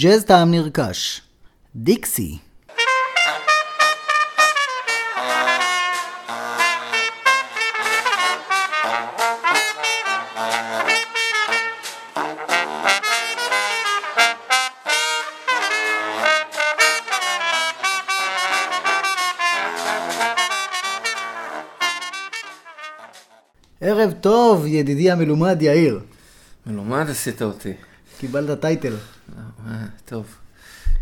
ג'אז טעם נרכש. דיקסי. ערב טוב, ידידי המלומד יאיר. מלומד עשית אותי. קיבלת טייטל. טוב.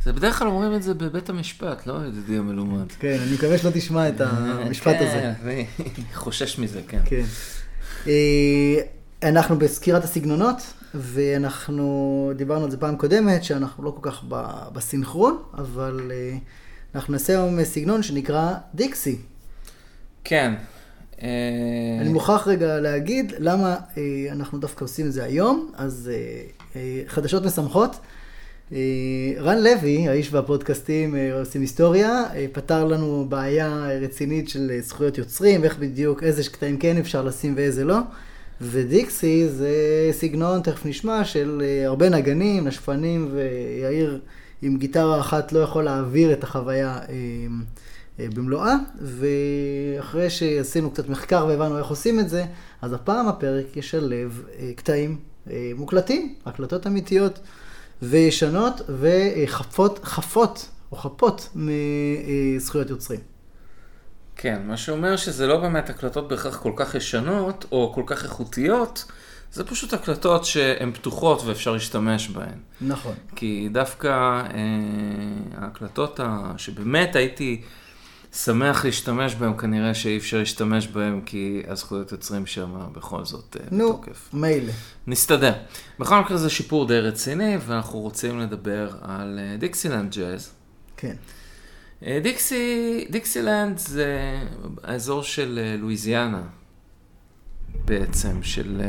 זה בדרך כלל אומרים את זה בבית המשפט, לא ידידי המלומד. כן, אני מקווה שלא תשמע את המשפט הזה. כן, אני חושש מזה, כן. כן. אה, אנחנו בסקירת הסגנונות, ואנחנו דיברנו על זה פעם קודמת, שאנחנו לא כל כך בסינכרון, אבל אה, אנחנו נעשה היום סגנון שנקרא דיקסי. כן. אה, אני מוכרח רגע להגיד למה אנחנו דווקא עושים את זה היום, אז חדשות משמחות. אה, רן לוי, האיש והפודקאסטים אה, עושים היסטוריה, אה, פתר לנו בעיה רצינית של זכויות יוצרים, איך בדיוק, איזה קטעים כן אפשר לשים ואיזה לא. ודיקסי זה סגנון, תכף נשמע, של הרבה נגנים, נשפנים ויאיר עם גיטרה אחת לא יכול להעביר את החוויה אה, אה, במלואה, ואחרי שעשינו קצת מחקר והבנו איך עושים את זה, אז הפעם הפרק ישלב קטעים מוקלטים, הקלטות אמיתיות וישנות וחפות, חפות או חפות מזכויות יוצרים. כן, מה שאומר שזה לא באמת הקלטות בהכרח כל כך ישנות, או כל כך איכותיות, זה פשוט הקלטות שהן פתוחות ואפשר להשתמש בהן. נכון. כי דווקא אה, ההקלטות ה... שבאמת הייתי שמח להשתמש בהן, כנראה שאי אפשר להשתמש בהן, כי הזכויות יוצרים שם בכל זאת אה, נו, בתוקף. מילא. נסתדר. בכל מקרה זה שיפור די רציני, ואנחנו רוצים לדבר על אה, דיקסילנד ג'אז. כן. אה, דיקסי, דיקסילנד זה האזור של לואיזיאנה בעצם, של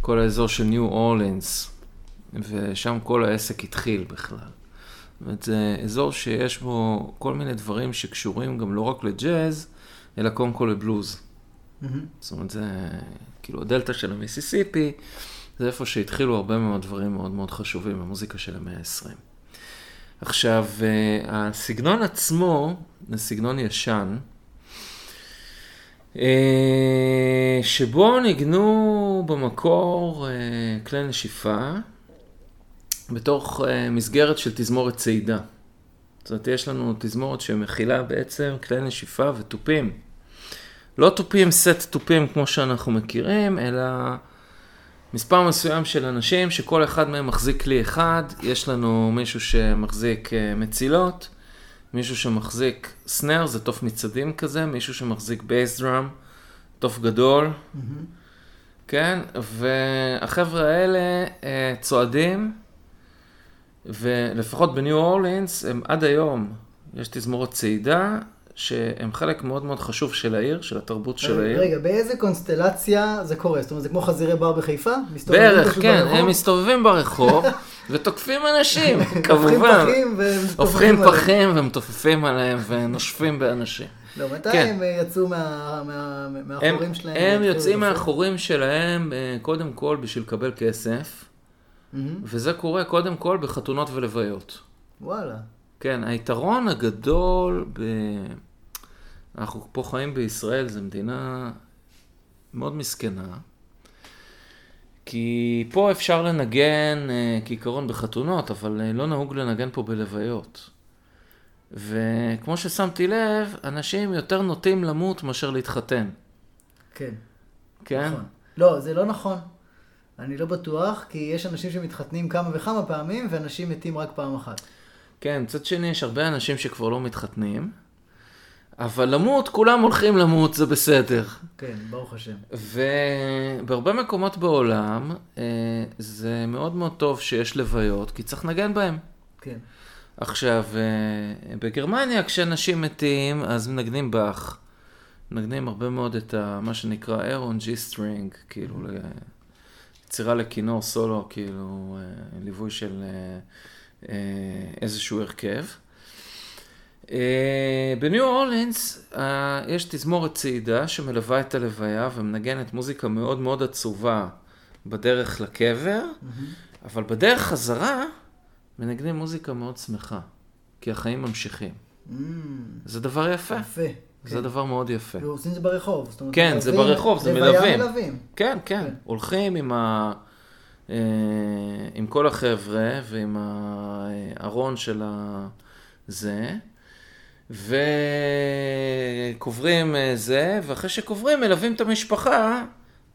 כל האזור של ניו אורלינס, ושם כל העסק התחיל בכלל. זאת זה אזור שיש בו כל מיני דברים שקשורים גם לא רק לג'אז, אלא קודם כל לבלוז. מהמם. זאת אומרת, זה כאילו הדלתא של המיסיסיפי, זה איפה שהתחילו הרבה מאוד דברים מאוד מאוד חשובים במוזיקה של המאה ה-20. עכשיו, אה, הסגנון עצמו זה סגנון ישן, אה, שבו ניגנו במקור אה, כלי נשיפה בתוך מסגרת של תזמורת צעידה. זאת אומרת, יש לנו תזמורת שמכילה בעצם כלי נשיפה ותופים. לא תופים, סט תופים כמו שאנחנו מכירים, אלא מספר מסוים של אנשים שכל אחד מהם מחזיק כלי אחד. יש לנו מישהו שמחזיק אה, מצילות, מישהו שמחזיק סנר, זה תוף מצדים כזה, מישהו שמחזיק בייס דראם, תוף גדול, מהמם. כן? והחבר'ה האלה אה, צועדים, ולפחות בניו אורלינס, הם עד היום, יש תזמורת צעידה, שהם חלק מאוד מאוד חשוב של העיר, של התרבות של העיר. רגע, באיזה קונסטלציה זה קורה? זאת אומרת, זה כמו חזירי בר בחיפה? בערך, כן, ברחוב? הם מסתובבים ברחוב ותוקפים אנשים, כמובן. הופכים. פחים ומתופפים עליהם ונושפים באנשים. לא, מתי כן. הם אה, יצאו מה- מה- הם, מהחורים שלהם? הם יוצאים? מהחורים שלהם אה, קודם כל בשביל לקבל כסף, מהמם. וזה קורה קודם כל בחתונות ולוויות. וואלה. כן, היתרון הגדול ב... אנחנו פה חיים בישראל, זו מדינה מאוד מסכנה, כי פה אפשר לנגן אה, כעיקרון בחתונות, אבל אה, לא נהוג לנגן פה בלוויות. וכמו ששמתי לב, אנשים יותר נוטים למות מאשר להתחתן, כן. כן? נכון. לא, זה לא נכון. אני לא בטוח, כי יש אנשים שמתחתנים כמה וכמה פעמים, ואנשים מתים רק פעם אחת. כן, מצד שני יש הרבה אנשים שכבר לא מתחתנים, אבל למות, כולם הולכים למות, זה בסדר. כן, ברוך השם. ובהרבה מקומות בעולם אה, זה מאוד מאוד טוב שיש לוויות, כי צריך לנגן בהם. כן. עכשיו, אה, בגרמניה כשאנשים מתים, אז מנגנים באך. מנגנים הרבה מאוד את ה, מה שנקרא Air on G String, כאילו ל- יצירה לכינור סולו, כאילו אה, ליווי של אה, אה, איזשהו הרכב. בניו אורלינס יש תזמורת צעידה שמלווה את הלוויה ומנגנת מוזיקה מאוד מאוד עצובה בדרך לקבר, אבל בדרך חזרה מנגנים מוזיקה מאוד שמחה, כי החיים ממשיכים. Mm, זה דבר יפה, יפה. זה כן. דבר מאוד יפה. ועושים את זה ברחוב. זאת אומרת, כן, זה ברחוב, זה. מלווים. כן, כן, כן. הולכים עם, ה... אה, עם כל החבר'ה ועם הארון של הזה, וקוברים אה, זה, ואחרי שקוברים מלווים את המשפחה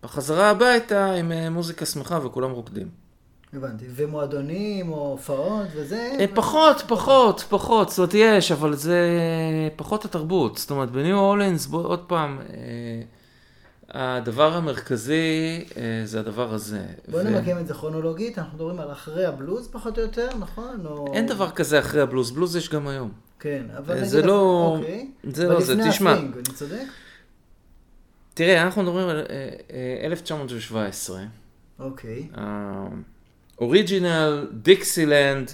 בחזרה הביתה עם אה, מוזיקה שמחה וכולם רוקדים. הבנתי. ומועדונים או הופעות וזה. אה, פחות, פחות, פחות, זאת אומרת יש, אבל זה פחות התרבות. זאת אומרת, בניו אורלינס, בוא עוד פעם, אה, הדבר המרכזי אה, זה הדבר הזה. בוא ו- נמקם את זה כרונולוגית, אנחנו מדברים על אחרי הבלוז פחות או יותר, נכון? או... אין דבר כזה אחרי הבלוז, בלוז יש גם היום. כן, אבל אה, נגיד... זה לא- אוקיי. זה לא זה, תשמע. הסווינג, אני צודק? תראה, אנחנו מדברים על אה, אה, 1917, אוקיי. Original, דיקסילנד,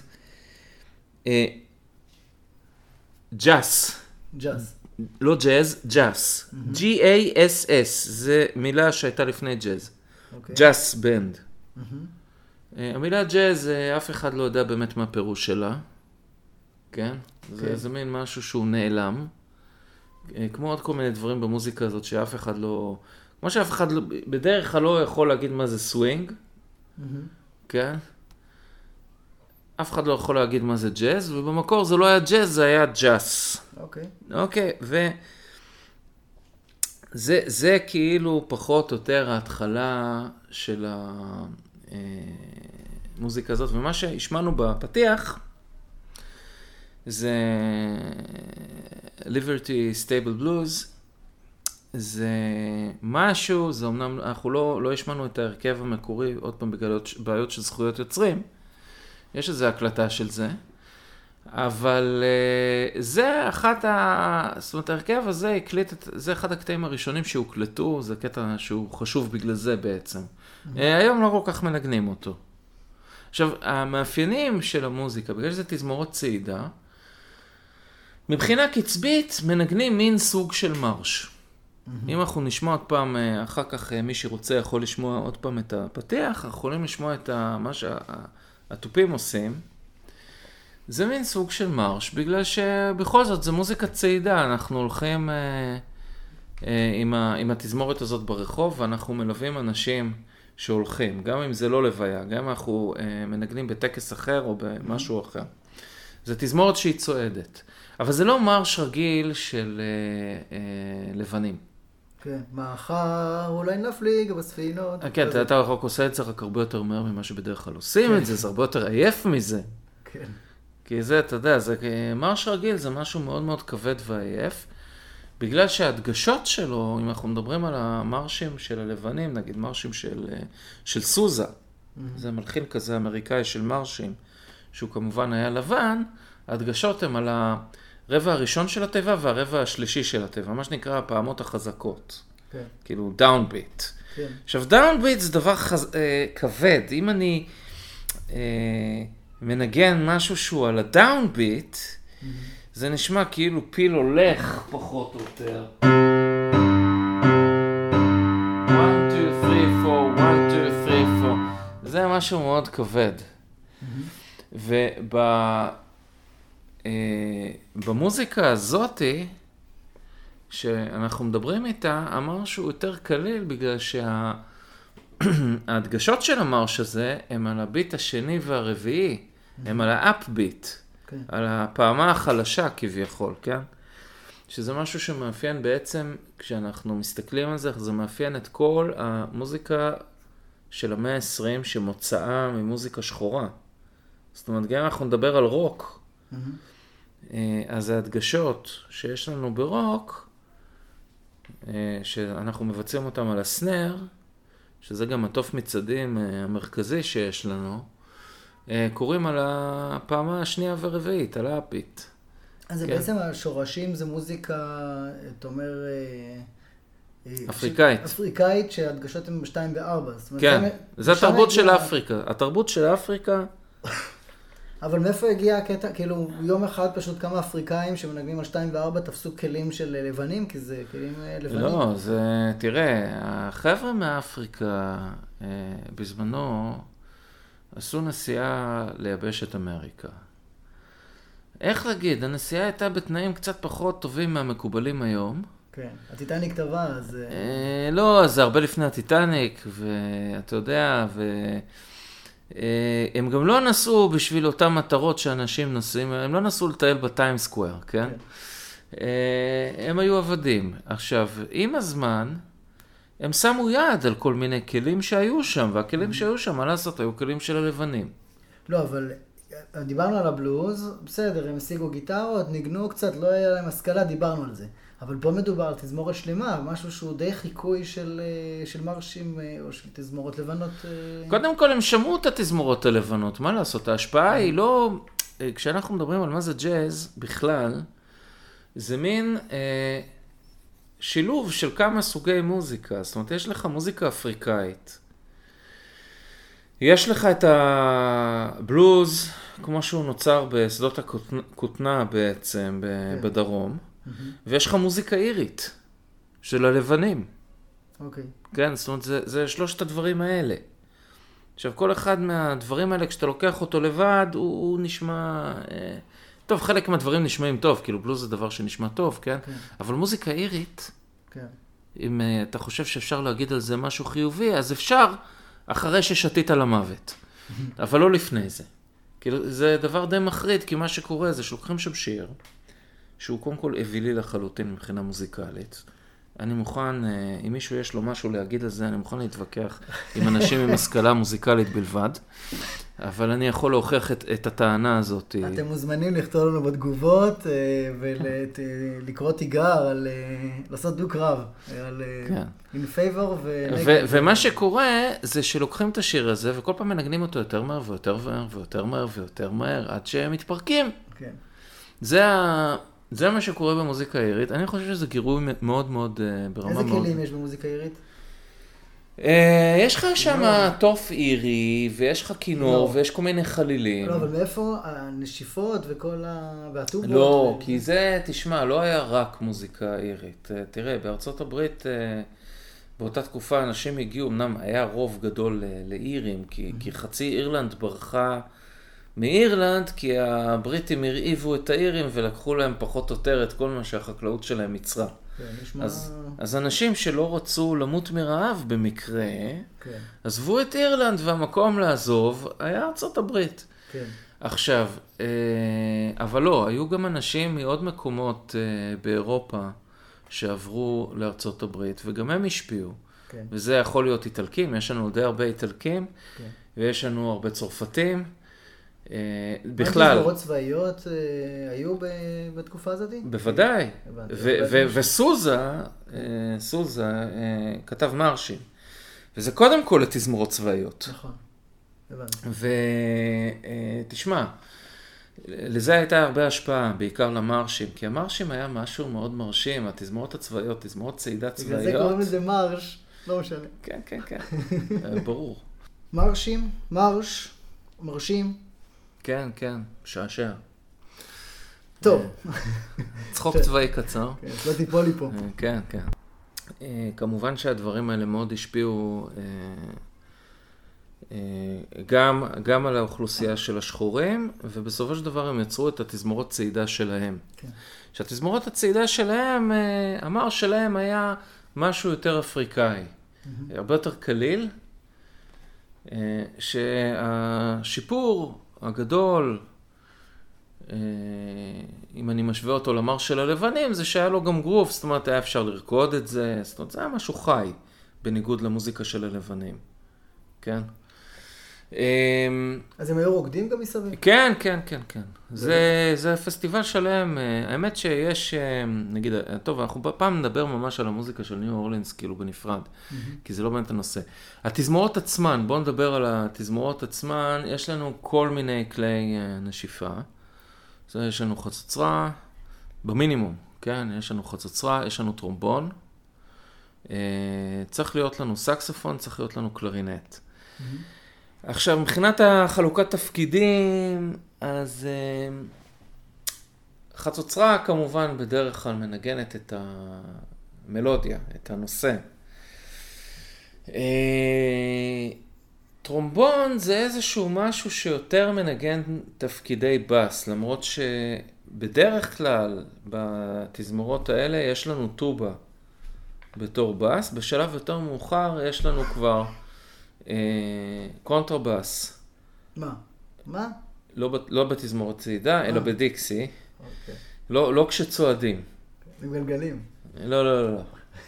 ג'אס. ג'אז. לא ג'אז, ג'אס. J-A-S-S, זה מילה שהייתה לפני ג'אז. אוקיי. ג'אס band. המילה ג'אז, אה, אף אחד לא יודע באמת מה הפירוש שלה. כן? זה, כן. זה מין משהו שהוא נעלם. אה, כמו עוד כל מיני דברים במוזיקה הזאת שאף אחד לא... כמו שאף אחד לא, בדרך כלל לא יכול להגיד מה זה סווינג, מהמם. כן. אף אחד לא יכול להגיד מה זה ג'אז, ובמקור זה לא היה ג'אז, זה היה ג'אס. אוקיי. אוקיי, ו... זה, זה כאילו פחות או יותר ההתחלה של המוזיקה הזאת, ומה שהשמענו בפתיח זה Liberty Stable Blues, זה משהו, זה אמנם, אנחנו לא, לא השמענו את ההרכב המקורי, עוד פעם בגלל בעיות של זכויות יוצרים, יש איזו הקלטה של זה, אבל uh, זה אחת ה... זאת אומרת, ההרכב הזה הקליט, את... זה אחד הקטעים הראשונים שהוקלטו, זה קטע שהוא חשוב בגלל זה בעצם. Uh, היום לא כל כך מנגנים אותו. עכשיו, המאפיינים של המוזיקה, בגלל שזה תזמורות צעידה, מבחינה קצבית מנגנים מין סוג של מרש. אם אנחנו נשמע עוד פעם, אה, אחר כך אה, מי שרוצה יכול לשמוע עוד פעם את הפתיח, אנחנו יכולים לשמוע את ה... מה שהתופים עושים. זה מין סוג של מרש, בגלל שבכל זאת זה מוזיקה צעידה, אנחנו הולכים אה, אה, עם, ה, עם התזמורת הזאת ברחוב, ואנחנו מלווים אנשים שהולכים, גם אם זה לא לוויה, גם אם אנחנו אה, מנגנים בטקס אחר או במשהו אחר. זה תזמורת שהיא צועדת, אבל זה לא מרש רגיל של אה, אה, לבנים. כן. מחר אולי נפליג בספינות. כן, כזה. אתה, אתה רק עושה את זה רק הרבה יותר מהר ממה שבדרך כלל עושים את זה, זה הרבה יותר עייף מזה. כן. כי זה, אתה יודע, זה מרש רגיל, זה משהו מאוד מאוד כבד ועייף. בגלל שההדגשות שלו, אם אנחנו מדברים על המרשים של הלבנים, נגיד מרשים של, אה, של סוזה, זה מלחין כזה אמריקאי של מרשים, שהוא כמובן היה לבן, ההדגשות הן על הרבע הראשון של התיבה והרבע השלישי של התיבה, מה שנקרא הפעמות החזקות, כן. כאילו דאונביט. כן. עכשיו, דאונביט זה דבר חז... אה, כבד. אם אני אה, מנגן משהו שהוא על הדאונביט, זה נשמע כאילו פיל הולך פחות או יותר. 1, 2, 3, 4, 1, 2, 3, 4. זה משהו מאוד כבד. ובמוזיקה הזאתי, שאנחנו מדברים איתה, המרש הוא יותר קליל בגלל שההדגשות של המרש הזה הם על הביט השני והרביעי, הם על האפ ביט, כן. על הפעמה החלשה כביכול, כן? שזה משהו שמאפיין בעצם, כשאנחנו מסתכלים על זה, זה מאפיין את כל המוזיקה של המאה ה-20 שמוצאה ממוזיקה שחורה. זאת אומרת, גם אם אנחנו נדבר על רוק, מהמם. אה, אז ההדגשות שיש לנו ברוק, אה, שאנחנו מבצעים אותם על הסנר, שזה גם התוף מצעדים אה, המרכזי שיש לנו, קוראים על הפעמה השנייה והרביעית, על האפית. אז כן. בעצם השורשים זה מוזיקה, אתה אומר... אפריקאית. אפריקאית שההדגשות הן ב-2 ו-4. כן, זה התרבות של אפריקה. התרבות של אפריקה, אבל מאיפה הגיע הקטע? כאילו, יום אחד פשוט כמה אפריקאים שמנגנים על 2 ו-4 תפסו כלים של אה, לבנים, כי זה כלים אה, לבנים. לא, זה, תראה, החבר'ה מאפריקה, אה, בזמנו, עשו נסיעה ליבשת אמריקה. איך להגיד, הנסיעה הייתה בתנאים קצת פחות טובים מהמקובלים היום. כן, הטיטניק טבע, אז... אה, לא, זה הרבה לפני הטיטניק, ואתה יודע, והם גם לא נסעו בשביל אותן מטרות שאנשים נוסעים, הם לא נסעו לטייל בטיים סקוויר, כן? כן. הם היו עבדים. עכשיו, עם הזמן, הם שמו יד על כל מיני כלים שהיו שם, והכלים mm-hmm. שהיו שם, מה לעשות, היו כלים של הלבנים. לא, אבל דיברנו על הבלוז, בסדר, הם השיגו גיטרות, ניגנו קצת, לא היה להם השכלה, דיברנו על זה. אבל פה מדובר על תזמורת שלמה, משהו שהוא די חיקוי של, אה, של מרשים אה, או של תזמורות לבנות. אה. קודם כל, הם שמעו את התזמורות הלבנות, מה לעשות? ההשפעה היא לא... כשאנחנו מדברים על מה זה ג'אז בכלל, זה מין אה, שילוב של כמה סוגי מוזיקה. זאת אומרת, יש לך מוזיקה אפריקאית. יש לך את הבלוז, כמו שהוא נוצר בשדות הכותנה בעצם, כן. בדרום. Mm-hmm. ויש לך מוזיקה אירית של הלבנים. אוקיי. כן, זאת אומרת, זה, זה שלושת הדברים האלה. עכשיו, כל אחד מהדברים האלה, כשאתה לוקח אותו לבד, הוא, הוא נשמע... אה, טוב, חלק מהדברים נשמעים טוב, כאילו בלוז זה דבר שנשמע טוב, כן? כן. אבל מוזיקה אירית, כן. אם uh, אתה חושב שאפשר להגיד על זה משהו חיובי, אז אפשר אחרי ששתית למוות. אבל לא לפני זה. כאילו, זה דבר די מחריד, כי מה שקורה זה שלוקחים שם שיר, שהוא קודם כל אווילי לחלוטין מבחינה מוזיקלית. אני מוכן, אה, אם מישהו יש לו משהו להגיד על זה, אני מוכן להתווכח עם אנשים עם השכלה מוזיקלית בלבד, אבל אני יכול להוכיח את, את הטענה הזאת. אתם מוזמנים לכתוב לנו בתגובות אה, ולקרוא תיגר על, אה, לעשות דו-קרב, על כן. in favor ו... ומה שקורה זה שלוקחים את השיר הזה וכל פעם מנגנים אותו יותר מהר ויותר מהר ויותר מהר ויותר מהר עד שהם מתפרקים. כן. זה ה... זה מה שקורה במוזיקה העירית. אני חושב שזה גירוי מאוד מאוד uh, ברמה מאוד... איזה כלים יש במוזיקה העירית? Uh, יש לך שם תוף אירי, ויש לך כינור, לא. ויש כל מיני חלילים. לא, אבל מאיפה הנשיפות וכל ה... והטובות? לא. כי זה, תשמע, לא היה רק מוזיקה אירית. Uh, תראה, בארצות הברית, באותה תקופה אנשים הגיעו, אמנם היה רוב גדול לאירים, כי. כי חצי אירלנד ברחה... מאירלנד, כי הבריטים הרעיבו את האירים ולקחו להם פחות או יותר את כל מה שהחקלאות שלהם ייצרה. כן, אז, אז אנשים שלא רצו למות מרעב במקרה, כן. עזבו את אירלנד והמקום לעזוב היה ארצות הברית. כן. עכשיו, אה, אבל לא, היו גם אנשים מעוד מקומות אה, באירופה שעברו לארצות הברית, וגם הם השפיעו. כן. וזה יכול להיות איטלקים, יש לנו די הרבה איטלקים, כן. ויש לנו הרבה צרפתים. אה, בכלל. מסגרות צבאיות אה, היו בתקופה הזאת? בוודאי. וסוזה, אה, סוזה כתב מרשים. וזה קודם כל לתזמורות צבאיות. נכון, הבנתי. ותשמע, לזה הייתה הרבה השפעה, בעיקר למרשים, כי המרשים היה משהו מאוד מרשים, התזמורות הצבאיות, תזמורות צעידה צבאיות. בגלל זה קוראים לזה מרש, לא משנה. כן, כן, כן, ברור. מרשים, מרש, מרשים. כן, כן, משעשע. טוב. צחוק צבאי קצר. כן, לא תיפול לי פה. אה, כן, כן. אה, כמובן שהדברים האלה מאוד השפיעו אה, גם, גם על האוכלוסייה של השחורים, ובסופו של דבר הם יצרו את התזמורות צעידה שלהם. כן. שהתזמורות הצעידה שלהם, המר שלהם היה משהו יותר אפריקאי. הרבה יותר קליל, שהשיפור הגדול, אה, אם אני משווה אותו למר של הלבנים, זה שהיה לו גם גרוף, זאת אומרת, היה אפשר לרקוד את זה, זאת אומרת, זה היה משהו חי, בניגוד למוזיקה של הלבנים, כן? אמ, אז הם היו רוקדים גם מסביב? כן, כן, כן, כן. זה, זה פסטיבל שלם. אה, האמת שיש, אה, נגיד, אה, טוב, אנחנו פעם נדבר ממש על המוזיקה של ניו אורלינס, כאילו בנפרד, mm-hmm. כי זה לא באמת הנושא. התזמורות עצמן, בואו נדבר על התזמורות עצמן. יש לנו כל מיני כלי נשיפה. זה יש לנו חצוצרה, במינימום, כן? יש לנו חצוצרה, יש לנו טרומבון. צריך להיות לנו סקסופון, צריך להיות לנו קלרינט. Mm-hmm. עכשיו, מבחינת החלוקת תפקידים, אז uh, חצוצרה כמובן בדרך כלל מנגנת את המלודיה, את הנושא. Uh, טרומבון זה איזשהו משהו שיותר מנגן תפקידי בס, למרות שבדרך כלל בתזמורות האלה יש לנו טובה בתור בס, בשלב יותר מאוחר יש לנו כבר אה, קונטרבס. מה? מה? לא, לא בתזמורת צעידה, אלא אה. בדיקסי. אוקיי. לא, לא כשצועדים. עם גלגלים. לא, לא, לא. לא.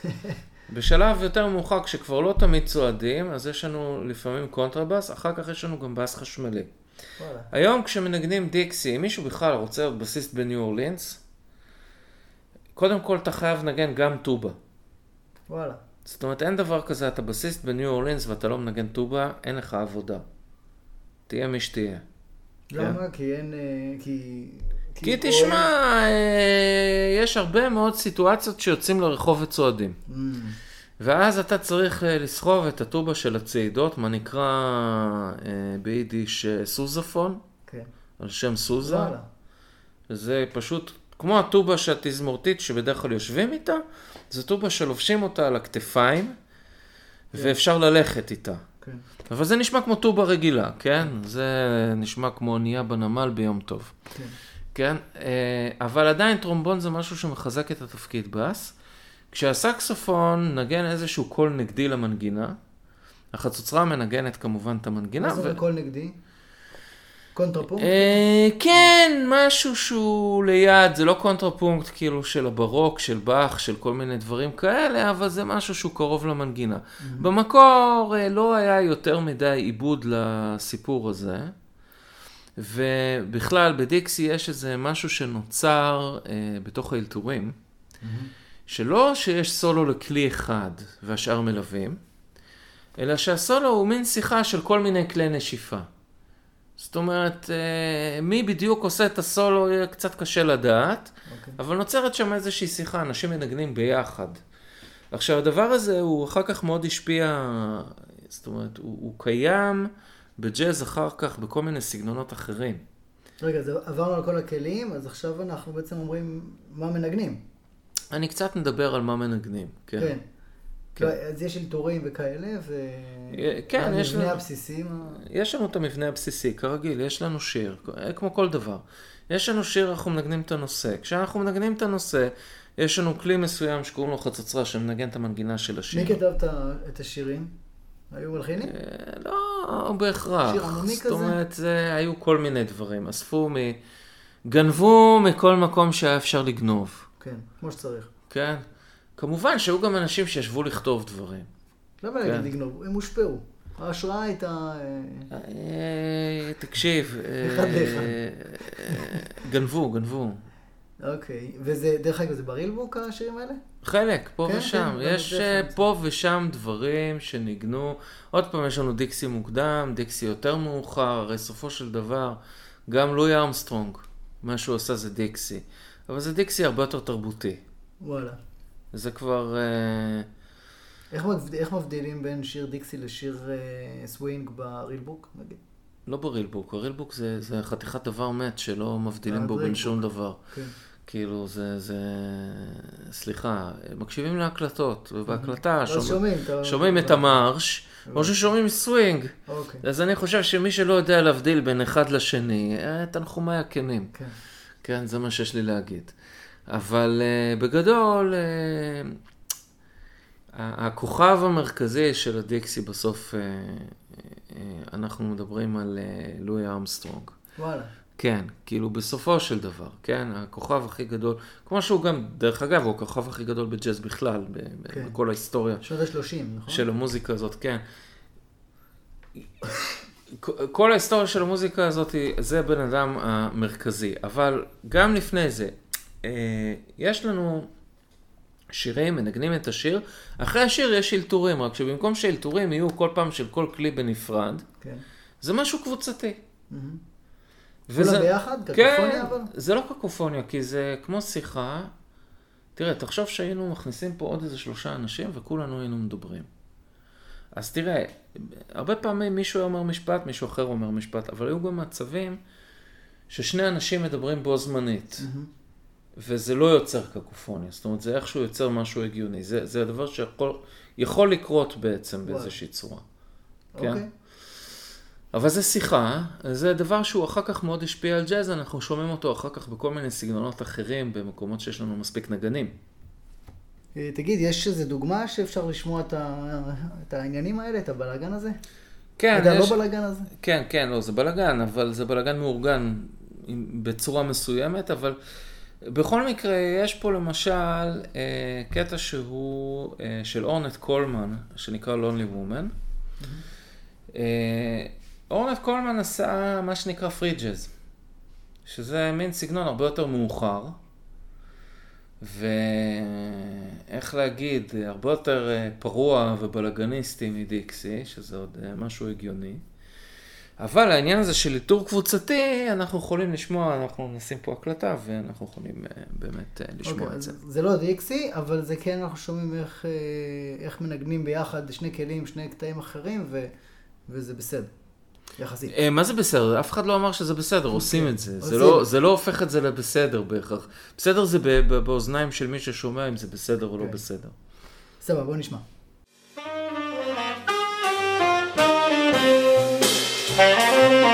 בשלב יותר מאוחר, כשכבר לא תמיד צועדים, אז יש לנו לפעמים קונטרבס, אחר כך יש לנו גם בס חשמלי. וואלה. היום כשמנגנים דיקסי, אם מישהו בכלל רוצה להיות בסיסט בניו אורלינס, קודם כל אתה חייב לנגן גם טובה. וואלה. זאת אומרת, אין דבר כזה, אתה בסיסט בניו אורלינס ואתה לא מנגן טובה, אין לך עבודה. תהיה מי שתהיה. למה? כי אין... אה, כי... כי פה תשמע, אה, יש הרבה מאוד סיטואציות שיוצאים לרחוב וצועדים. אין- אמ, ואז אתה צריך אה, לסחוב את הטובה של הצעידות, מה נקרא ביידיש סוזפון, כן. על שם סוזה. וואלה. זה פשוט כמו הטובה שהתזמורתית שבדרך כלל יושבים איתה, זו טובה שלובשים אותה על הכתפיים, ואפשר ללכת איתה. כן. אבל זה נשמע כמו טובה רגילה, כן? זה נשמע כמו אונייה בנמל ביום טוב. כן. כן? אה, אבל עדיין טרומבון זה משהו שמחזק את התפקיד בס. כשהסקסופון נגן איזשהו קול נגדי למנגינה, החצוצרה מנגנת כמובן את המנגינה. מה זה ו- קול נגדי? קונטרפונקט? אה, כן, משהו שהוא ליד, זה לא קונטרפונקט כאילו של הברוק, של באך, של כל מיני דברים כאלה, אבל זה משהו שהוא קרוב למנגינה. במקור אה, לא היה יותר מדי עיבוד לסיפור הזה, ובכלל בדיקסי יש איזה משהו שנוצר אה, בתוך האלתורים, שלא שיש סולו לכלי אחד והשאר מלווים, אלא שהסולו הוא מין שיחה של כל מיני כלי נשיפה. זאת אומרת, אה, מי בדיוק עושה את הסולו יהיה קצת קשה לדעת, אוקיי. אבל נוצרת שם איזושהי שיחה, אנשים מנגנים ביחד. עכשיו, הדבר הזה הוא אחר כך מאוד השפיע, זאת אומרת, הוא, הוא קיים בג'אז אחר כך בכל מיני סגנונות אחרים. רגע, אז עברנו על כל הכלים, אז עכשיו אנחנו בעצם אומרים מה מנגנים. אני קצת מדבר על מה מנגנים, כן. כן. כן. לא, אז יש אלתורים וכאלה, ו... כן, יש המבנה לנו- הבסיסי, מה... יש לנו את המבנה הבסיסי, כרגיל, יש לנו שיר, כמו כל דבר. יש לנו שיר, אנחנו מנגנים את הנושא. כשאנחנו מנגנים את הנושא, יש לנו כלי מסוים שקוראים לו חצוצרה, שמנגן את המנגינה של השיר. מי כתב את השירים? היו מלחינים? אה, לא בהכרח. שיר עממי זאת כזה? אומרת, זה, היו כל מיני דברים. אספו מ... גנבו מכל מקום שהיה אפשר לגנוב, כן, כמו שצריך. כן? כמובן שהיו גם אנשים שישבו לכתוב דברים. למה כן. להגיד לגנוב? הם הושפעו. ההשראה הייתה... אה, אה, תקשיב, אה, גנבו, גנבו. אוקיי. וזה, דרך אגב, זה ב Real Book השירים האלה? חלק, פה כן, ושם. כן, יש פה ושם דברים שניגנו. עוד פעם, יש לנו דיקסי מוקדם, דיקסי יותר מאוחר, הרי סופו של דבר, גם לואי ארמסטרונג, מה שהוא עשה זה דיקסי. אבל זה דיקסי הרבה יותר תרבותי. וואלה. זה כבר... אה, איך, מבד... איך מבדילים בין שיר דיקסי לשיר אה, סווינג ב Real Book, נגיד? לא ברילבוק, הרילבוק זה, זה חתיכת דבר מת שלא מבדילים בו בין. שום דבר. כן. כאילו, זה, זה... סליחה, מקשיבים להקלטות, ובהקלטה אז שומע- שומעים. שומעים את המארש, או ששומעים סווינג. אוקיי. אז אני חושב שמי שלא יודע להבדיל בין אחד לשני, אה, תנחומיי הכנים. כן. כן, זה מה שיש לי להגיד. אבל uh, בגדול, uh, הכוכב המרכזי של הדיקסי בסוף, uh, uh, אנחנו מדברים על uh, לואי ארמסטרונג. וואלה. כן, כאילו בסופו של דבר, כן, הכוכב הכי גדול, כמו שהוא גם, דרך אגב, הוא הכוכב הכי גדול בג'אז בכלל, ב- כן. בכל ההיסטוריה שנות ה-30, נכון? של המוזיקה הזאת, כן. כל ההיסטוריה של המוזיקה הזאת, זה בן אדם המרכזי. אבל גם לפני זה, יש לנו שירים, מנגנים את השיר. אחרי השיר יש אלתורים, רק שבמקום שאלתורים יהיו כל פעם של כל כלי בנפרד, כן. זה משהו קבוצתי. מהמם. וזה- כולם ביחד? כן, אבל? זה לא קקופוניה, כי זה כמו שיחה. תראה, תחשוב שהיינו מכניסים פה עוד איזה שלושה אנשים וכולנו היינו מדברים. אז תראה, הרבה פעמים מישהו אומר משפט, מישהו אחר אומר משפט, אבל היו גם מצבים ששני אנשים מדברים בו זמנית, מהמם. וזה לא יוצר קקופוניה, זאת אומרת, זה איכשהו יוצר משהו הגיוני. זה, זה הדבר שיכול יכול לקרות בעצם וואי. באיזושהי צורה. כן? אוקיי. אבל זה שיחה, זה דבר שהוא אחר כך מאוד השפיע על ג'אז, אנחנו שומעים אותו אחר כך בכל מיני סגנונות אחרים, במקומות שיש לנו מספיק נגנים. אה, תגיד, יש איזו דוגמה שאפשר לשמוע את, ה... את העניינים האלה, את הבלאגן הזה? כן, אתה יש... לא בלאגן הזה? כן, כן, לא, זה בלאגן, אבל זה בלאגן מאורגן בצורה מסוימת, אבל בכל מקרה, יש פה למשל אה, קטע שהוא אה, של אורנט קולמן, שנקרא Lonely Woman. Mm-hmm. אה, אורנט קולמן עשה מה שנקרא פרי ג'אז, שזה מין סגנון הרבה יותר מאוחר, ואיך להגיד, הרבה יותר אה, פרוע ובלאגניסטי מדיקסי, שזה עוד אה, משהו הגיוני. אבל העניין הזה של איתור קבוצתי, אנחנו יכולים לשמוע, אנחנו נשים פה הקלטה ואנחנו יכולים אה, באמת לשמוע okay, אוקיי, את זה. זה לא דיקסי, אבל זה כן, אנחנו שומעים איך, איך מנגנים ביחד שני כלים, שני קטעים אחרים, ו, וזה בסדר. יחסית. אה, מה זה בסדר? אף אחד לא אמר שזה בסדר, עושים את זה. לא- זה לא הופך את זה לבסדר בהכרח. בסדר זה באוזניים של מי ששומע אם זה בסדר או לא כן. בסדר. סבבה, בוא נשמע. Música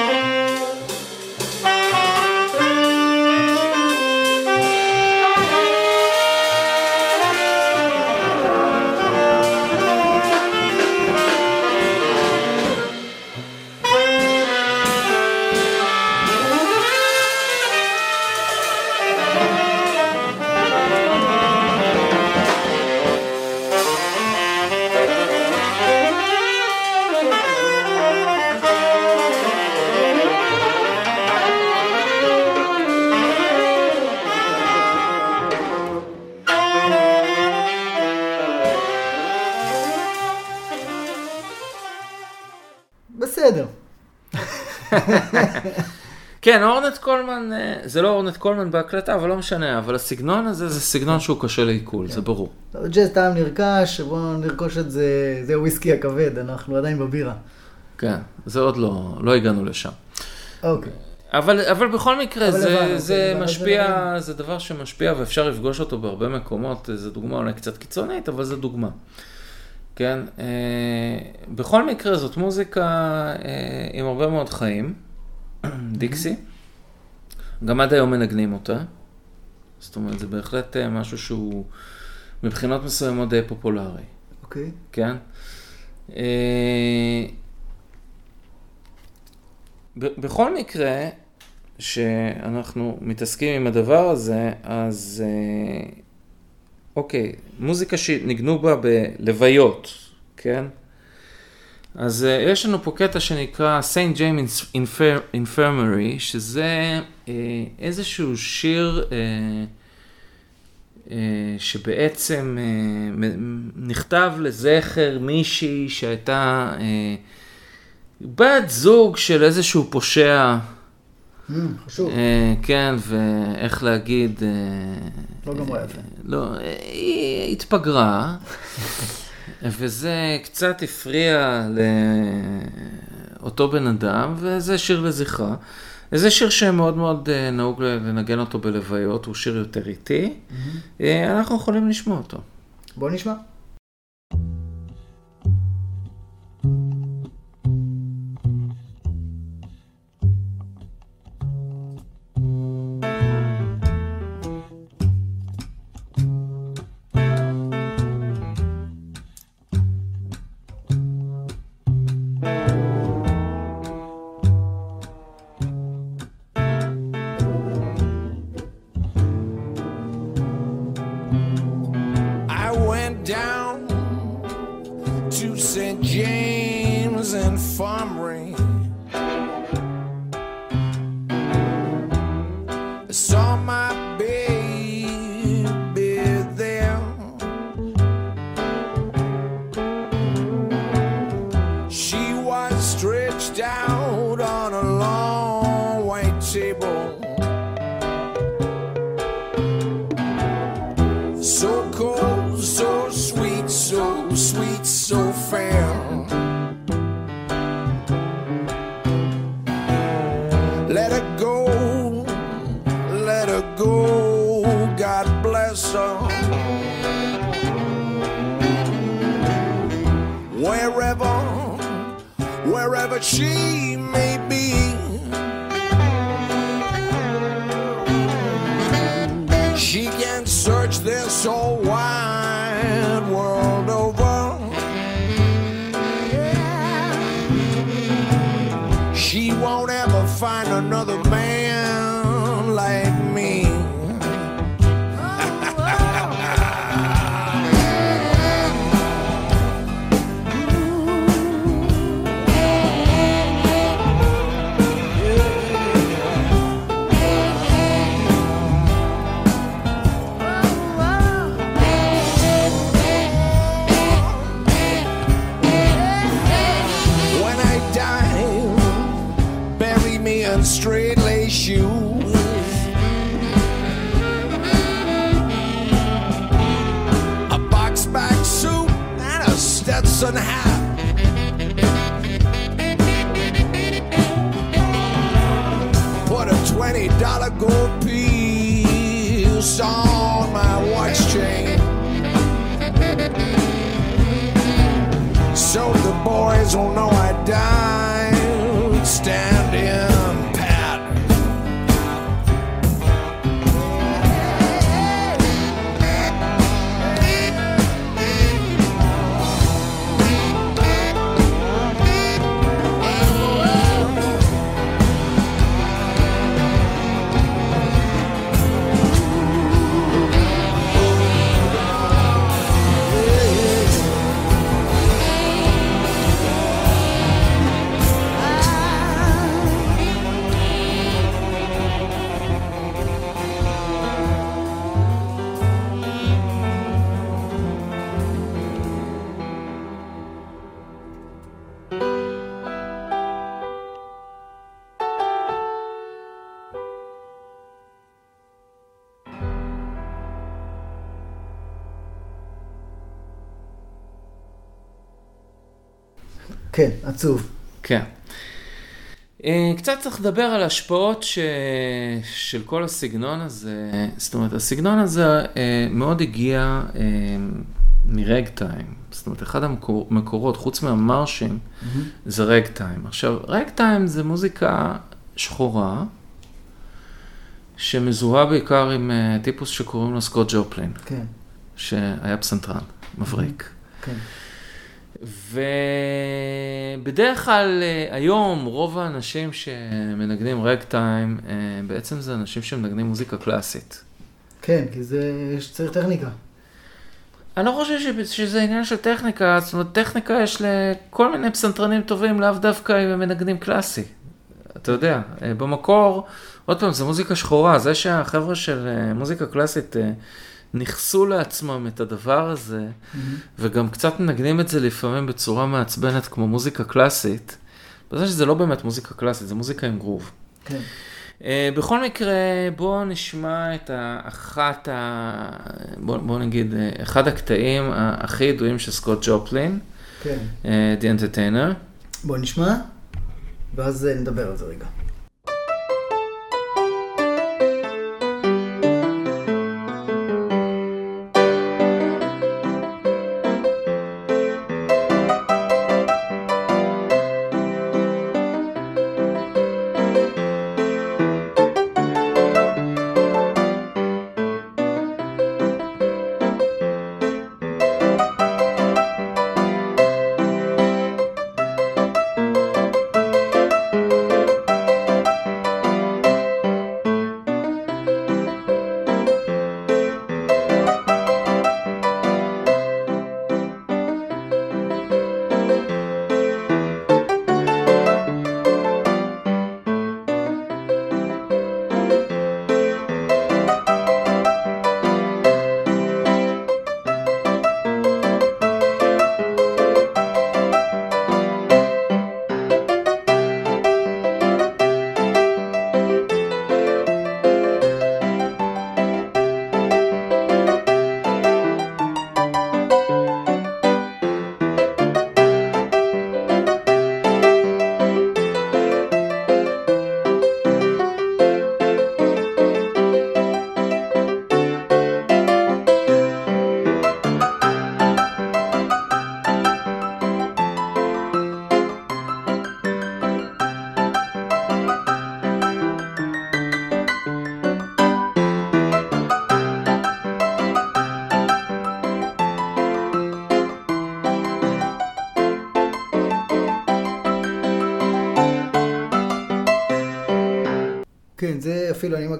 כן, אורנט קולמן, אה, זה לא אורנט קולמן בהקלטה, אבל לא משנה, אבל הסגנון הזה זה סגנון שהוא קשה לעיכול, זה ברור. ג'אז טעם נרכש, בואו נרכוש את זה, זה וויסקי הכבד, אנחנו עדיין בבירה. כן, זה עוד לא, לא הגענו לשם. אוקיי. אבל, אבל בכל מקרה, אבל זה, הבנו, זה כן, משפיע, זה דבר שמשפיע ואפשר לפגוש אותו בהרבה מקומות, זו דוגמה אולי קצת קיצונית, אבל זו דוגמה. כן, אה, בכל מקרה זאת מוזיקה אה, עם הרבה מאוד חיים. דיקסי. גם עד היום מנגנים אותה. זאת אומרת, זה בהחלט אה, משהו שהוא מבחינות מסוימות די פופולרי. אוקיי. Okay. כן? אה, בכל מקרה שאנחנו מתעסקים עם הדבר הזה, אז אה, אוקיי, מוזיקה שניגנו בה בלוויות, כן? אז uh, יש לנו פה קטע שנקרא St. James Infirmary, שזה uh, איזשהו שיר uh, uh, שבעצם uh, נכתב לזכר מישהי שהייתה uh, בת זוג של איזשהו פושע. Mm, חשוב. Uh, כן, ואיך להגיד... Uh, לא גמרה יפה. לא, היא התפגרה. וזה קצת הפריע לאותו בן אדם, וזה שיר לזכרה. זה שיר שמאוד מאוד אה, נהוג לנגן אותו בלוויות, הוא שיר יותר איטי. Mm-hmm. אנחנו יכולים לשמוע אותו. בוא נשמע. So wherever she may be. Lace shoes. A box back suit and a Stetson hat. Put a twenty dollar gold piece on my watch chain. So the boys will know כן, עצוב. כן. אה, קצת צריך לדבר על ההשפעות ש... של כל הסגנון הזה. זאת אומרת, הסגנון הזה אה, מאוד הגיע אה, מרג טיים. זאת אומרת, אחד המקורות, חוץ מהמרשים, זה רג טיים. עכשיו, רג טיים זה מוזיקה שחורה, שמזוהה בעיקר עם טיפוס שקוראים לו סקוט ג'ופלין, כן, שהיה פסנתרן, מבריק. כן. ובדרך כלל אה, היום רוב האנשים שמנגנים רג טיים, אה, בעצם זה אנשים שמנגנים מוזיקה קלאסית. כן, כי זה, צריך טכניקה. אני לא חושב ש- שזה עניין של טכניקה, זאת אומרת, טכניקה יש לכל מיני פסנתרנים טובים, לאו דווקא אם הם מנגנים קלאסי. אתה יודע, אה, במקור, עוד פעם, זה מוזיקה שחורה, זה שהחבר'ה של מוזיקה קלאסית נכסו לעצמם את הדבר הזה, וגם קצת מנגנים את זה לפעמים בצורה מעצבנת כמו מוזיקה קלאסית, בזה שזה לא באמת מוזיקה קלאסית, זה מוזיקה עם גרוב. כן. אה, בכל מקרה, בואו נשמע את האחת ה... בואו בוא נגיד, אה, אחד הקטעים הכי ידועים של סקוט ג'ופלין, כן. אה, The Entertainer. בוא נשמע, ואז נדבר על זה רגע.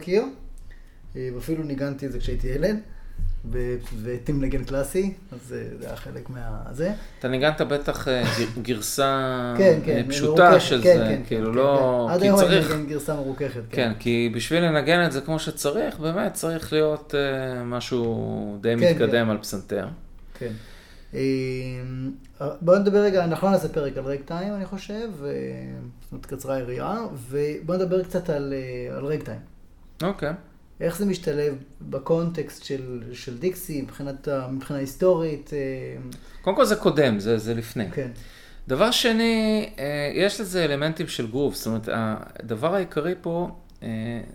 מכיר, אה, ואפילו ניגנתי את זה כשהייתי ילד, והייתי מנגן קלאסי, אז אה, זה היה חלק מה... זה. אתה ניגנת בטח אה, גר- גרסה כן, כן, פשוטה של כן, זה, כאילו לא... עד היום אני מנגן גרסה מרוככת. כן, כי בשביל לנגן את זה כמו שצריך, באמת צריך להיות משהו די מתקדם. על פסנתר. כן. בואו נדבר רגע, אנחנו לא נעשה פרק על רג טיים, אני חושב, זאת אומרת, קצרה היריעה, ובואו נדבר קצת על, אה, אוקיי. איך זה משתלב בקונטקסט של, של דיקסי, מבחינת, מבחינה היסטורית, אה, קודם כל זה קודם, זה, זה לפני. כן, דבר שני, אה, יש לזה אלמנטים של גרוב, זאת אומרת, הדבר העיקרי פה אה,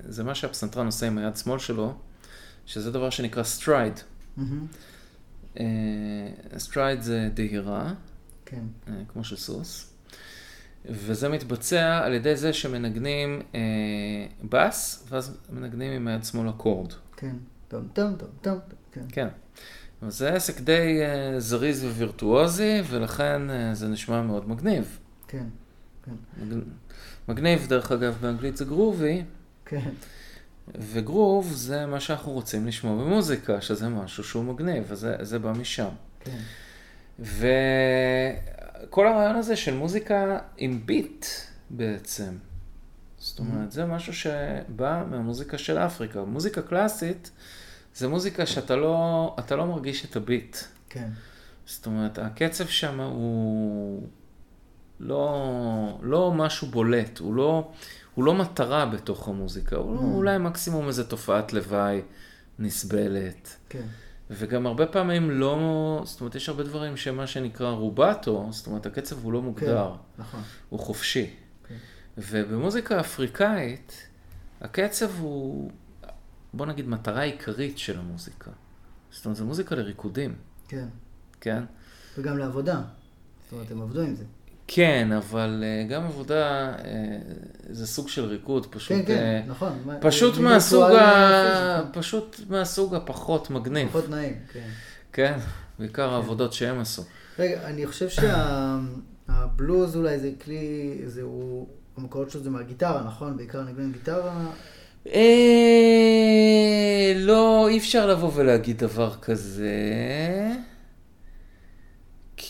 זה מה שהפסנתרן עושה עם היד שמאל שלו, שזה דבר שנקרא stride. stride זה דהירה, כן, כמו של סוס, וזה מתבצע על ידי זה שמנגנים אה, בס, ואז מנגנים עם היד שמאל אקורד. כן, טום טום טום טום, כן, כן. זה עסק די אה, זריז ווירטואוזי, ולכן אה, זה נשמע מאוד מגניב. כן, כן, מג- מגניב, דרך אגב, באנגלית זה גרובי, כן, וגרוב זה מה שאנחנו רוצים לשמוע במוזיקה, שזה משהו שהוא מגניב, אז זה, זה בא משם. כן, וכל הרעיון הזה של מוזיקה עם ביט בעצם, זאת אומרת, זה משהו שבא מהמוזיקה של אפריקה. מוזיקה קלאסית זה מוזיקה שאתה לא, אתה לא מרגיש את הביט. כן, זאת אומרת, הקצב שם הוא לא, לא משהו בולט, הוא לא, הוא לא מטרה בתוך המוזיקה, הוא. לא, אולי מקסימום איזה תופעת לוואי נסבלת. כן, וגם הרבה פעמים לא, זאת אומרת, יש הרבה דברים שמה שנקרא רובטו, זאת אומרת, הקצב הוא לא מוגדר, נכון, הוא חופשי. כן. ובמוזיקה אפריקאית, הקצב הוא, בוא נגיד, מטרה עיקרית של המוזיקה. זאת אומרת, זו מוזיקה לריקודים, כן, כן? וגם לעבודה, זאת אומרת, הם עבדו עם זה. כן, אבל אה, גם עבודה אה, זה סוג של ריקוד, פשוט, כן, כן, אה, נכון. פשוט מהסוג, ה... פשוט מהסוג הפחות מגניב, פחות נעים, כן. כן? בעיקר העבודות שהם עשו. רגע, אני חושב שהבלוז אולי זה כלי, זה הוא, המקורות שלו זה מהגיטרה, נכון? בעיקר נגנים גיטרה. לא, אי אפשר לבוא ולהגיד דבר כזה.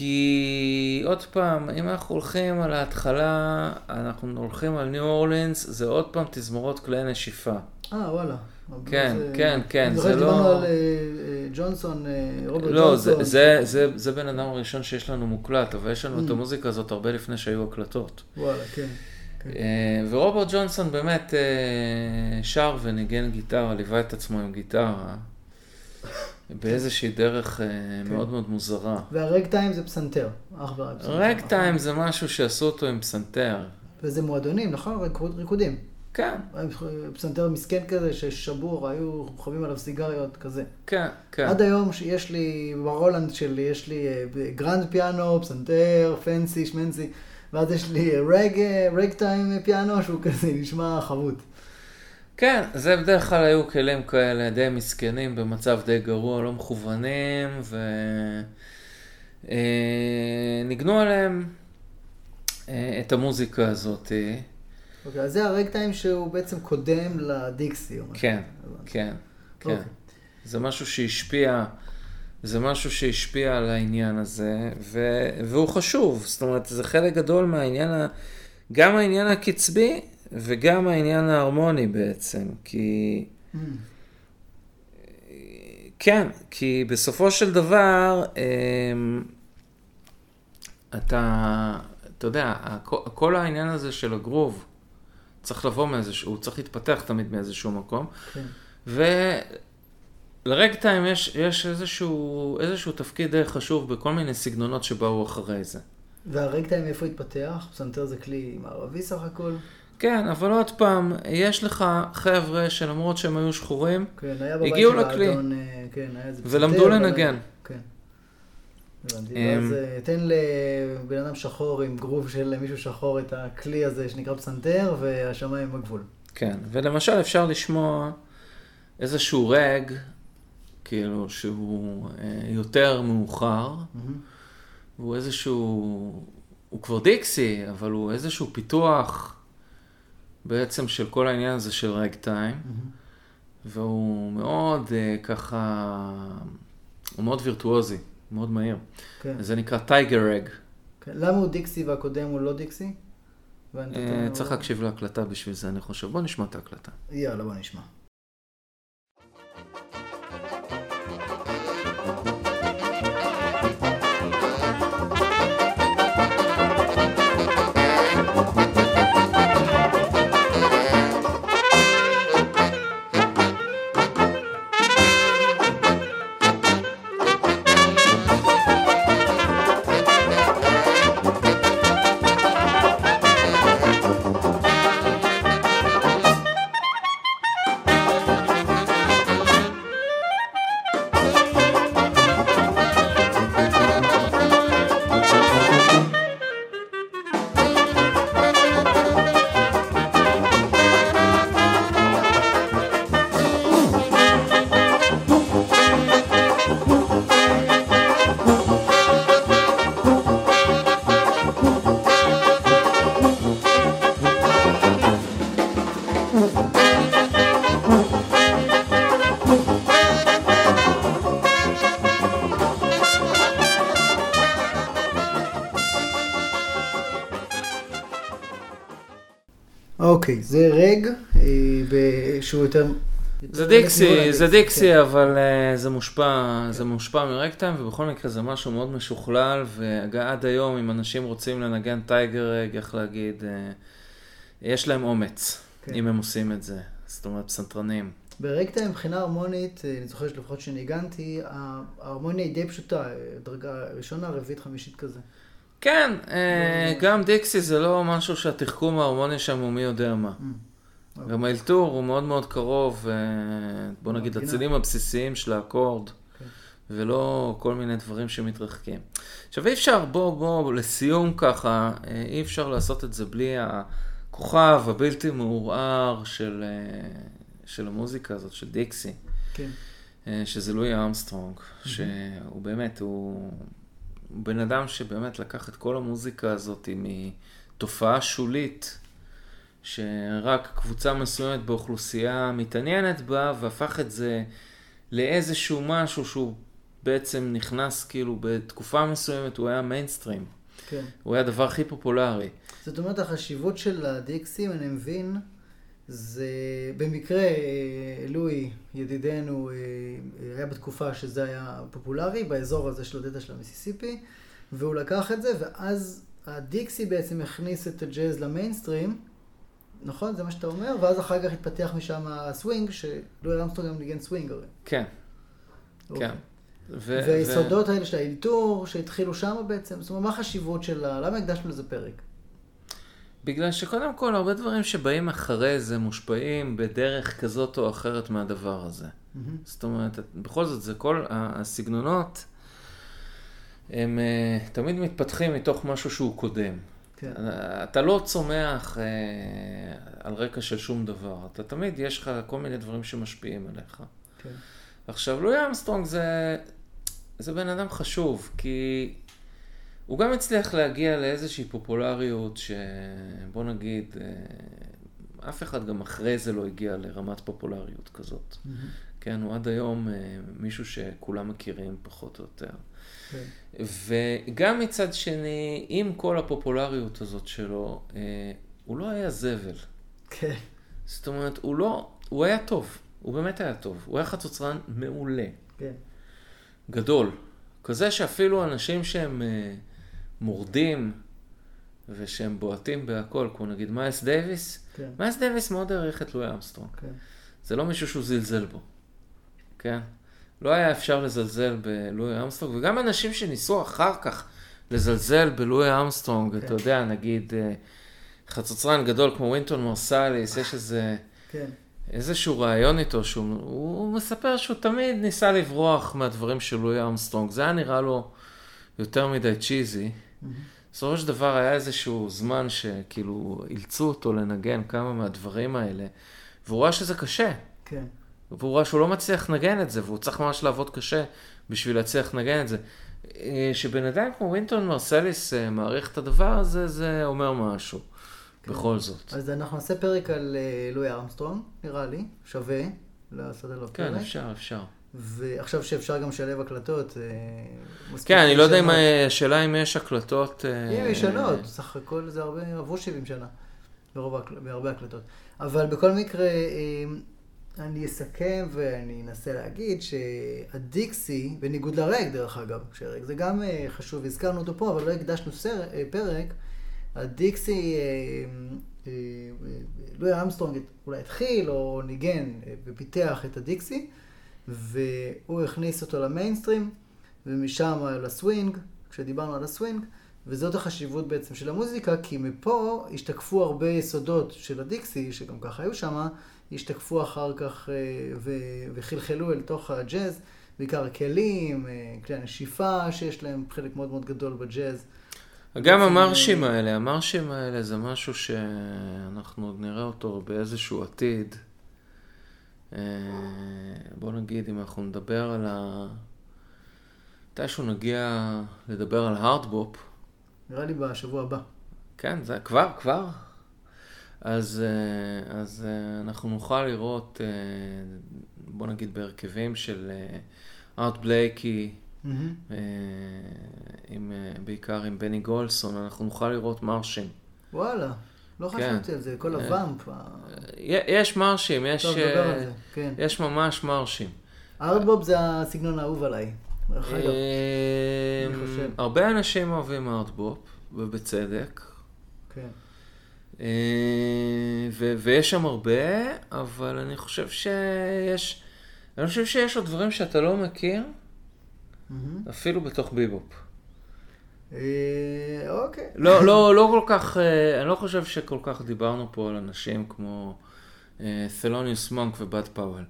כי עוד פעם, אם אנחנו הולכים על ההתחלה, אנחנו הולכים על ניו אורלינס, זה עוד פעם תזמורות כלי נשיפה. אה, וואלה. כן, זה- כן, כן, אני זה זוכר שדיברנו לא- על אה, אה, ג'ונסון, אה, רוברט לא, ג'ונסון. זה, זה, זה, זה בן אדם הראשון שיש לנו מוקלט, אבל יש לנו את Mm. המוזיקה הזאת הרבה לפני שהיו הקלטות. וואלה, כן. כן. ורוברט ג'ונסון באמת שר וניגן גיטרה, ליווה את עצמו עם גיטרה, באיזושהי דרך אה, כן. מאוד מאוד מוזרה. והרג טיים זה פסנתר. אך ורק פסנתר. רג נכון? טיים זה משהו שעשו אותו עם פסנתר. וזה מועדונים, נכון? ריקוד- ריקודים. כן, פסנתר מסכן כזה ששבור, היו מכבים עליו סיגריות כזה. כן, כן. עד היום שיש לי, ברולנד שלי, יש לי אה, grand piano, פסנתר, fancy, shmancy, ואז יש לי אה, rag, אה, ragtime piano, שהוא כזה נשמע חבוט. כן, זה בדרך כלל היו כלים כאלה די מסכנים, במצב די גרוע, לא מכוונים, וניגנו עליהם אה, את המוזיקה הזאת. אוקיי, אז זה הרג טיים שהוא בעצם קודם לדיקסי. כן, הבנתי. כן, כן. אוקיי. זה משהו שהשפיע, זה משהו שהשפיע על העניין הזה, ו, והוא חשוב, זאת אומרת, זה חלק גדול מהעניין, ה, גם העניין הקצבי וגם העניין ההרמוני בעצם, כי... Mm, כן, כי בסופו של דבר, אמ, אתה, אתה יודע, כל העניין הזה של הגרוב צריך לבוא מאיזשהו, הוא צריך להתפתח תמיד מאיזשהו מקום, כן. ולרג טיים יש, יש איזשהו, איזשהו תפקיד די חשוב בכל מיני סגנונות שבאו אחרי זה. והרג טיים איפה התפתח? פסנתר זה כלי מערבי סך הכל. כן, אבל עוד פעם, יש לך חבר'ה שלמרות שהם היו שחורים, כן, הגיעו לכלי. האדון, אה, כן. ולמדו אבל- לנגן. כן. אמ, ואז אה, תן לבן אדם שחור עם גרוב של מישהו שחור את הכלי הזה שנקרא פסנתר, והשמיים בגבול. כן, ולמשל אפשר לשמוע איזשהו רג, כאילו, שהוא אה, יותר מאוחר. והוא איזשהו, הוא כבר דיקסי, אבל הוא איזשהו פיתוח בעצם של כל העניין הזה של רג טיים, והוא מאוד אה, ככה, הוא מאוד וירטואוזי, מאוד מהיר. כן. זה נקרא טייגר רג. כן. למה הוא דיקסי והקודם הוא לא דיקסי? את אה, צריך להקשיב להקלטה בשביל זה, אני חושב. בוא נשמע את ההקלטה. יאללה, בוא נשמע. זה רג, אה, שהוא יותר... זה דיקסי, זה כן. דיקסי, אבל אה, זה מושפע, זה מושפע מרקטיים, ובכל מקרה זה משהו מאוד משוכלל, ועד היום, אם אנשים רוצים לנגן טייגר רגע, איך להגיד, אה, יש להם אומץ, כן. אם הם עושים את זה. זאת אומרת, פסנתרנים. ברקטה מבחינה הרמונית, אני זוכר שלפחות שניגנתי, ההרמוניה היא די פשוטה, דרגה ראשונה, רביעית, חמישית כזה. כן, אה, לא- גם דיקסי זה לא משהו שהתחכום ההרמוני שם הוא מי יודע מה. אוקיי. גם האלתור הוא מאוד מאוד קרוב, אה, בוא נגיד. לצלילים הבסיסיים של האקורד, כן. ולא כל מיני דברים שמתרחקים. עכשיו אי אפשר, בוא, בוא, לסיום ככה, אה, אי אפשר לעשות את זה בלי הכוכב הבלתי מעורער של, של המוזיקה הזאת, של דיקסי, כן. שזה לואי ארמסטרונג, שהוא באמת, הוא בן אדם שבאמת לקח את כל המוזיקה הזאת מתופעה שולית. שרק קבוצה מסוימת באוכלוסייה מתעניינת בה, והפך את זה לאיזשהו משהו שהוא בעצם נכנס כאילו בתקופה מסוימת, הוא היה מיינסטרים. כן. הוא היה הדבר הכי פופולרי. זאת אומרת, החשיבות של הדיקסים, אני מבין, זה במקרה אה, לואי, ידידנו, אה, היה בתקופה שזה היה פופולרי, באזור הזה של הדלתא של המיסיסיפי, והוא לקח את זה, ואז הדיקסי בעצם הכניס את הג'אז למיינסטרים, נכון? זה מה שאתה אומר? ואז אחר כך התפתח משם הסווינג, שלואי ארמסטרונג גם ניגן סווינג הרי. כן, אוקיי. כן. ו- והיסודות האלה של האלתור, שהתחילו שם בעצם, זאת אומרת, מה החשיבות של ה... למה הקדשנו לזה פרק? בגלל שקודם כל הרבה דברים שבאים אחרי זה מושפעים בדרך כזאת או אחרת מהדבר הזה. מהמם. זאת אומרת, בכל זאת, זה כל הסגנונות, הם אה, תמיד מתפתחים מתוך משהו שהוא קודם. כן. אתה לא צומח אה, על רקע של שום דבר, אתה תמיד, יש לך כל מיני דברים שמשפיעים עליך. כן. עכשיו, לואי אמסטרונג זה, זה בן אדם חשוב, כי הוא גם הצליח להגיע לאיזושהי פופולריות שבוא נגיד, אה, אף אחד גם אחרי זה לא הגיע לרמת פופולריות כזאת. מהמם. כן, הוא עד היום אה, מישהו שכולם מכירים פחות או יותר. כן. וגם מצד שני, עם כל הפופולריות הזאת שלו, אה, הוא לא היה זבל. כן. זאת אומרת, הוא לא, הוא היה טוב, הוא באמת היה טוב. הוא היה חצוצרן מעולה, כן. גדול. כזה שאפילו אנשים שהם אה, מורדים ושהם בועטים בהכל, כמו נגיד מיילס דייוויס, כן. מיילס דייוויס מאוד העריך את לואי ארמסטרונג. כן. זה לא מישהו שהוא זלזל בו, כן? לא היה אפשר לזלזל בלואי ארמסטרונג, וגם אנשים שניסו אחר כך לזלזל בלואי ארמסטרונג, כן. אתה יודע, נגיד אה, חצוצרן גדול כמו וינטון מרסליס, יש איזה, כן. איזשהו ריאיון איתו, שהוא הוא מספר שהוא תמיד ניסה לברוח מהדברים של לואי ארמסטרונג, זה היה נראה לו יותר מדי cheesy. בסופו של דבר היה איזשהו זמן שכאילו אילצו אותו לנגן כמה מהדברים האלה, והוא ראה שזה קשה. כן. והוא ראה שהוא לא מצליח לנגן את זה, והוא צריך ממש לעבוד קשה בשביל להצליח לנגן את זה. אה, שבן אדם כמו וינטון מרסליס אה, מעריך את הדבר הזה, זה אומר משהו. בכל זאת. אז אנחנו נעשה פרק על אה, לואי ארמסטרונג, נראה לי, שווה לעשות עליו כן, פרק. אפשר, אפשר. ועכשיו שאפשר גם לשלב הקלטות, אה, כן, אני לא יודע אם ישנות. השאלה אם יש הקלטות... אה, אם ישנות, סך הכל זה הרבה, עברו 70 שנה, ברוב בהרבה הקלטות. אבל בכל מקרה, אה, אני אסכם ואני אנסה להגיד שהדיקסי, בניגוד ל rag דרך אגב, ש rag זה גם אה, חשוב, הזכרנו אותו פה, אבל לא הקדשנו סר, אה, פרק, הדיקסי, אה, אה, אה, לואי ארמסטרונג אולי התחיל או ניגן אה, ופיתח את הדיקסי, והוא הכניס אותו למיינסטרים, ומשם לסווינג, כשדיברנו על הסווינג, וזאת החשיבות בעצם של המוזיקה, כי מפה השתקפו הרבה יסודות של הדיקסי, שגם ככה היו שם, השתקפו אחר כך אה, ו- וחלחלו אל תוך הג'אז, בעיקר הכלים, אה, כלי הנשיפה, שיש להם חלק מאוד מאוד גדול בג'אז. גם המרשים אה, האלה, המרשים האלה זה משהו שאנחנו עוד נראה אותו באיזשהו עתיד. אה, בוא נגיד, אם אנחנו נדבר על ה... מתישהו נגיע לדבר על הארדבופ, נראה לי בשבוע הבא. כן, זה כבר, כבר. אז, אה, אז אה, אנחנו נוכל לראות, בוא נגיד, בהרכבים של ארט בלייקי. אה, עם, בעיקר עם בני גולסון, אנחנו נוכל לראות מרשים. וואלה, לא כן. חשבתי על זה, כל אה, הוואמפ. יש מרשים, יש, טוב, נדבר אה, על זה, כן. יש ממש מרשים. ארטבוב זה הסגנון האהוב עליי. חושב. הרבה אנשים אוהבים ארטבופ, ובצדק. כן. אה, ויש שם הרבה, אבל אני חושב שיש... אני חושב שיש עוד דברים שאתה לא מכיר. אפילו בתוך ביבופ. אה, אוקיי. לא, לא, לא כל כך, אה, אני לא חושב שכל כך דיברנו פה על אנשים כמו אה, תלוניוס מונק ובאד פאואל.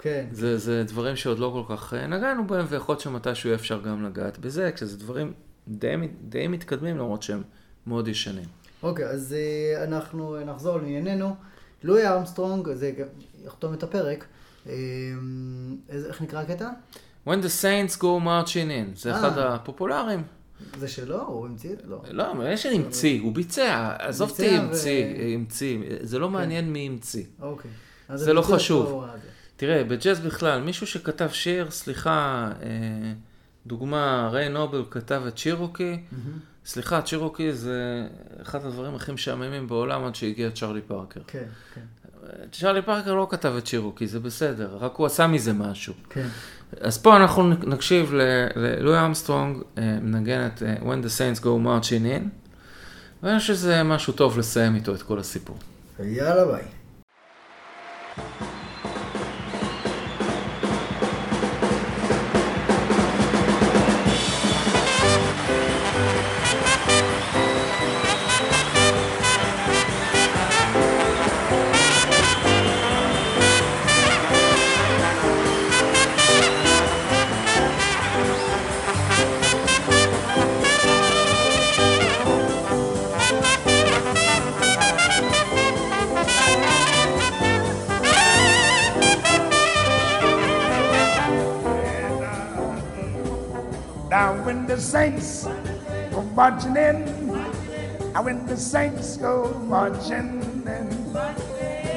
כן. זה, זה דברים שעוד לא כל כך נגענו בהם, ויכול להיות שמתישהו יהיה אפשר גם לגעת בזה, כשזה דברים די, די מתקדמים, למרות שהם מאוד ישנים. אוקיי, אז אנחנו נחזור לענייננו. לואי ארמסטרונג, זה יחתום את הפרק. איך נקרא הקטע? When the Saints go marching in, זה. אחד הפופולריים. זה שלו? הוא המציא את? לא. לא, יש המציא, הוא ביצע, עזוב אותי המציא, המציא, זה לא מעניין מי המציא. אוקיי. זה לא חשוב. תראה, בג'אז בכלל, מישהו שכתב שיר, סליחה, אה, דוגמה, ריי נובל כתב את צ'ירוקי, סליחה, צ'ירוקי זה אחד הדברים הכי משעממים בעולם עד שהגיע צ'רלי פארקר. כן, כן. צ'רלי פארקר לא כתב את צ'ירוקי, זה בסדר, רק הוא עשה מזה משהו. כן. אז פה אנחנו נקשיב ללואי אמסטרונג, אה, מנגן את אה, When the Saints go marching in, ואני חושב שזה משהו טוב לסיים איתו את כל הסיפור. יאללה ביי. When the saints go marching in, and when the saints go marching in,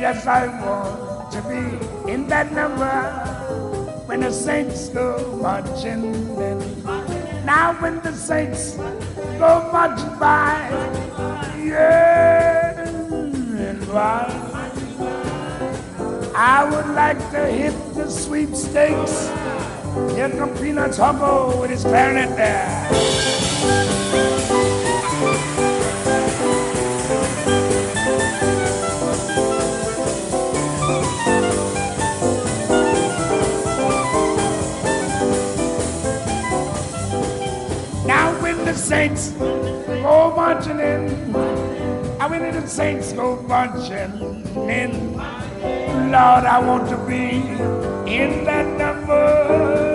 yes, I want to be in that number. When the saints go marching in, now when the saints go marching by, yeah? I would like to hit the sweepstakes. Come Peanuts Humble with his clarinet there. Now when the saints go marching in, and when the saints go marching in, Lord, I want to be in that number.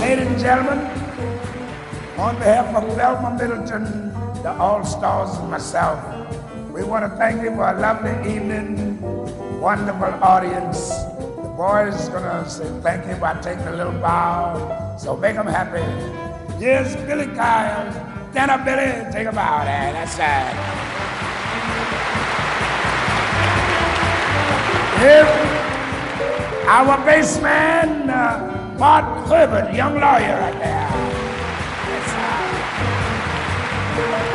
Ladies and gentlemen, on On behalf of Velma Middleton, the All Stars, and myself, we want to thank you for a lovely evening, wonderful audience. Boys gonna say thank you by taking a little bow, so make them happy. Yes, Billy Kyle. Stand up, Billy. Take a bow there. That's right. Here's our bassman, uh, Bart Herbert, young lawyer right there. Right.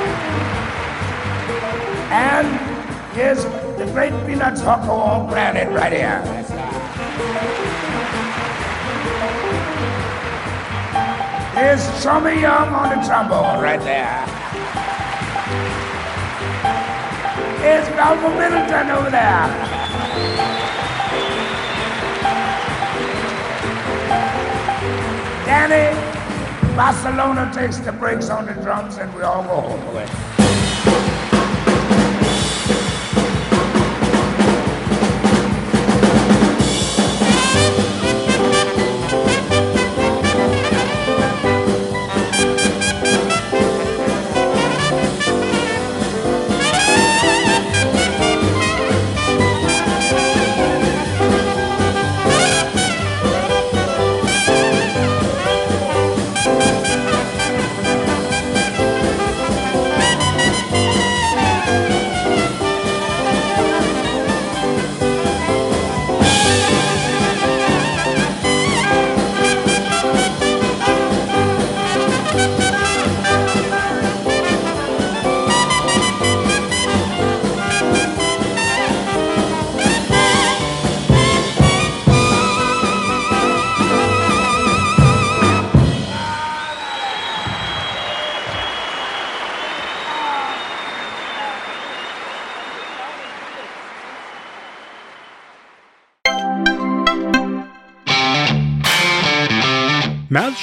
And here's the great Peanuts Hucko on planet right here. That's right. Here's Chummy Young on the trombone right there. Here's Malcolm Middleton over there. Danny Barcelona takes the breaks on the drums and we all go home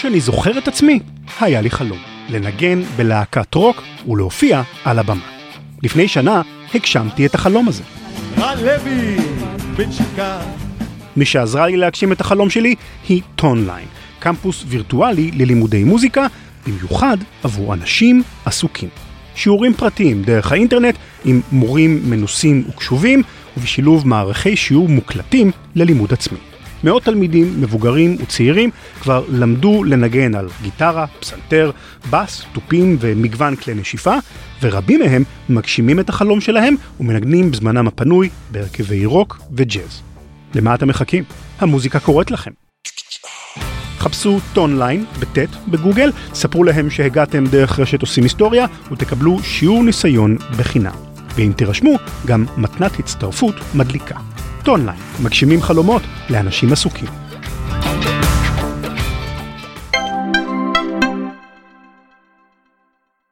שאני זוכר את עצמי, היה לי חלום. לנגן בלהקת רוק ולהופיע על הבמה. לפני שנה הגשמתי את החלום הזה. רן לוי, בן שיקה. מי שעזרה לי להגשים את החלום שלי היא טונליין, קמפוס וירטואלי ללימודי מוזיקה, במיוחד עבור אנשים עסוקים. שיעורים פרטיים דרך האינטרנט עם מורים מנוסים וקשובים ובשילוב מערכי שיעור מוקלטים ללימוד עצמי. מאות תלמידים, מבוגרים וצעירים כבר למדו לנגן על גיטרה, פסנתר, בס, תופים ומגוון כלי נשיפה, ורבים מהם מגשימים את החלום שלהם ומנגנים בזמנם הפנוי בהרכבי רוק וג'אז. למה אתם מחכים? המוזיקה קוראת לכם. חפשו טונליין, בט'ית, בגוגל, ספרו להם שהגעתם דרך רשת עושים היסטוריה ותקבלו שיעור ניסיון בחינם. ואם תירשמו, גם מתנת הצטרפות מדליקה. טונליין, מגשימים חלומות לאנשים עסוקים.